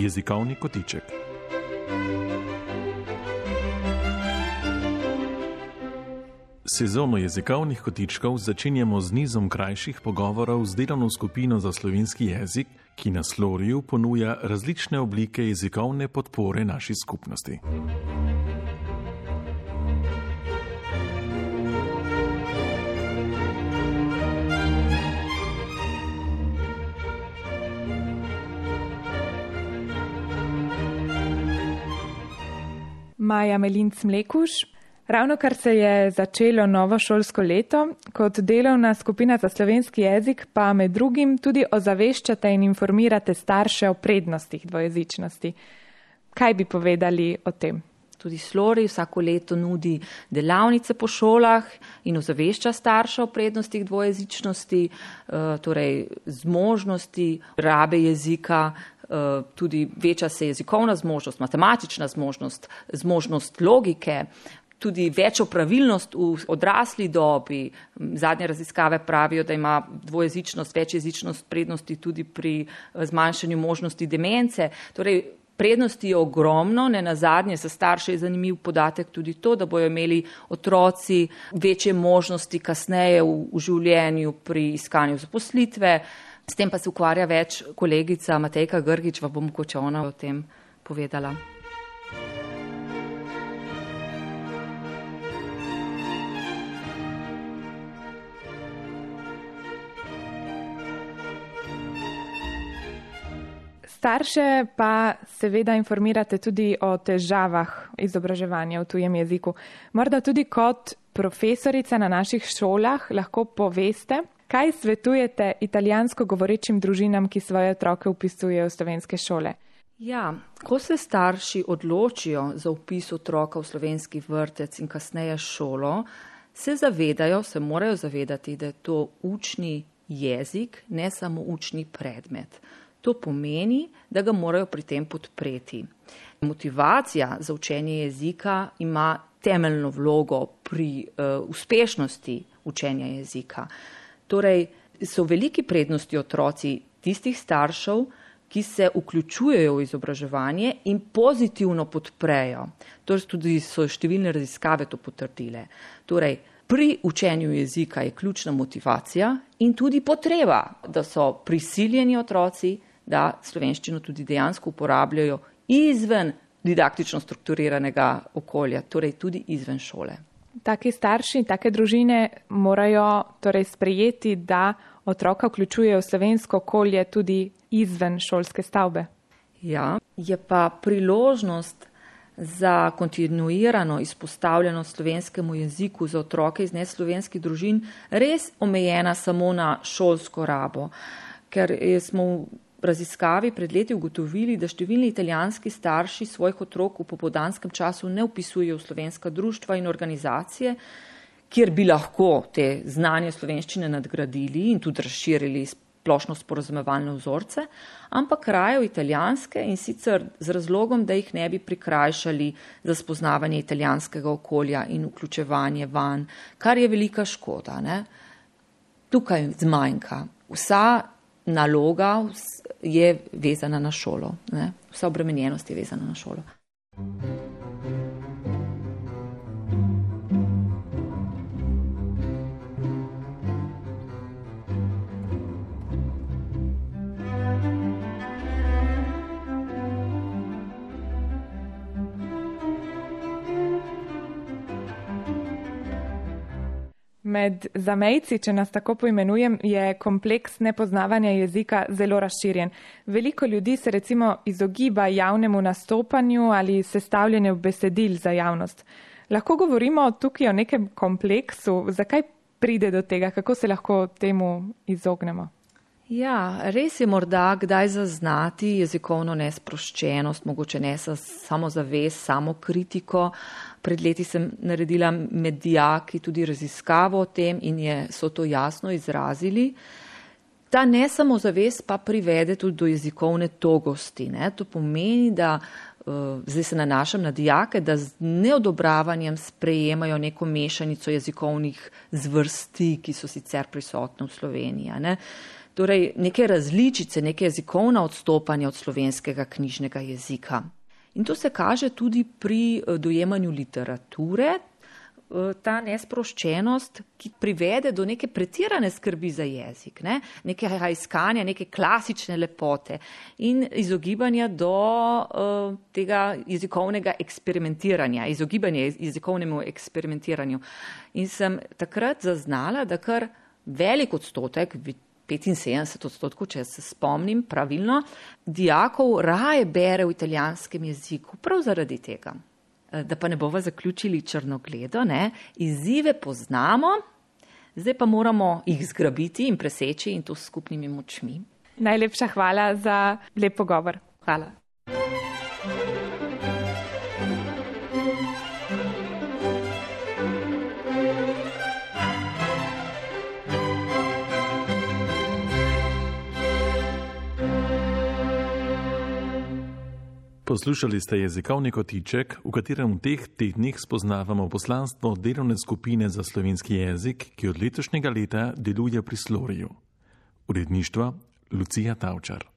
Jezikovni kotiček. Sezono jezikovnih kotičkov začenjamo z nizom krajših pogovorov z delovno skupino za slovenski jezik, ki na Sloriju ponuja različne oblike jezikovne podpore naši skupnosti. Maja Melinc Mlekuš. Ravno kar se je začelo novo šolsko leto, kot delovna skupina za slovenski jezik pa med drugim tudi ozaveščate in informirate starše o prednostih dvojezičnosti. Kaj bi povedali o tem? Tudi Slori vsako leto nudi delavnice po šolah in ozavešča starša o prednostih dvojezičnosti, eh, torej zmožnosti rabe jezika, tudi veča se jezikovna zmožnost, matematična zmožnost, zmožnost logike, tudi večjo pravilnost v odrasli dobi. Zadnje raziskave pravijo, da ima dvojezičnost, večjezičnost prednosti tudi pri eh, zmanjšanju možnosti demence. Torej, prednosti je ogromno, ne na zadnje, za starše je zanimiv podatek tudi to, da bojo imeli otroci večje možnosti kasneje v, v življenju pri iskanju zaposlitve. S tem pa se ukvarja več kolegica Matejka Grgič, pa bom mogoče ona o tem povedala. Starše pa seveda informirate tudi o težavah izobraževanja v tujem jeziku. Morda tudi kot profesorica na naših šolah lahko poveste, Kaj svetujete italijansko govorečim družinam, ki svoje otroke upisujejo v slovenske šole? Ja, ko se starši odločijo za upis otroka v slovenski vrtec in kasneje šolo, se zavedajo, se morajo zavedati, da je to učni jezik, ne samo učni predmet. To pomeni, da ga morajo pri tem podpreti. Motivacija za učenje jezika ima temeljno vlogo pri uh, uspešnosti učenja jezika. Torej, so veliki prednosti otroci tistih staršev, ki se vključujejo v izobraževanje in pozitivno podprejo. Torej, tudi so številne raziskave to potrdile. Torej, pri učenju jezika je ključna motivacija in tudi potreba, da so prisiljeni otroci, da slovenščino tudi dejansko uporabljajo izven didaktično strukturiranega okolja, torej tudi izven šole. Taki starši in take družine morajo torej sprejeti, da otroka vključujejo v slovensko okolje tudi izven šolske stavbe. Ja, je pa priložnost za kontinuirano izpostavljenost slovenskemu jeziku za otroke iz neslovenskih družin res omejena samo na šolsko rabo, ker smo raziskavi pred leti ugotovili, da številni italijanski starši svojih otrok v popodanskem času ne upisujejo v slovenska društva in organizacije, kjer bi lahko te znanje slovenščine nadgradili in tudi razširili splošno sporozumevalne vzorce, ampak raje v italijanske in sicer z razlogom, da jih ne bi prikrajšali za spoznavanje italijanskega okolja in vključevanje van, kar je velika škoda. Ne? Tukaj zmanjka. Vsa naloga je vezana na šolo, ne? vsa obremenjenost je vezana na šolo. Med zamejci, če nas tako poimenujem, je kompleks nepoznavanja jezika zelo razširjen. Veliko ljudi se recimo izogiba javnemu nastopanju ali sestavljanju besedil za javnost. Lahko govorimo tukaj o nekem kompleksu, zakaj pride do tega, kako se lahko temu izognemo? Ja, res je morda kdaj zaznati jezikovno nesproščenost, mogoče ne samo zavest, samo kritiko. Pred leti sem naredila med dijaki tudi raziskavo o tem in je, so to jasno izrazili. Ta ne samo zavest pa privede tudi do jezikovne togosti. Ne? To pomeni, da zdaj se nanašam na dijake, da z neodobravanjem sprejemajo neko mešanico jezikovnih zvrsti, ki so sicer prisotne v Sloveniji. Ne? Torej, neke različice, neke jezikovna odstopanja od slovenskega knjižnega jezika. In to se kaže tudi pri dojemanju literature, Eh, ta nesproščenost, ki privede do neke pretirane skrbi za jezik, ne? nekega iskanja, neke klasične lepote in izogibanja do uh, tega jezikovnega eksperimentiranja, izogibanja jezikovnemu eksperimentiranju. In sem takrat zaznala, da kar velik odstotek, 75 odstotkov, če se spomnim pravilno, dijakov raje bere v italijanskem jeziku, prav zaradi tega. Eh, da pa ne bomo zaključili črnogledo, ne? izzive poznamo, zdaj pa moramo jih zgrabiti in preseči in to s skupnimi močmi. Najlepša hvala za lep pogovor. Hvala. Poslušali ste jezikovni kotiček, v katerem v teh tednih spoznavamo poslanstvo delovne skupine za slovenski jezik, ki od letošnjega leta deluje pri Sloriju. Uredništvo Lucija Tavčar.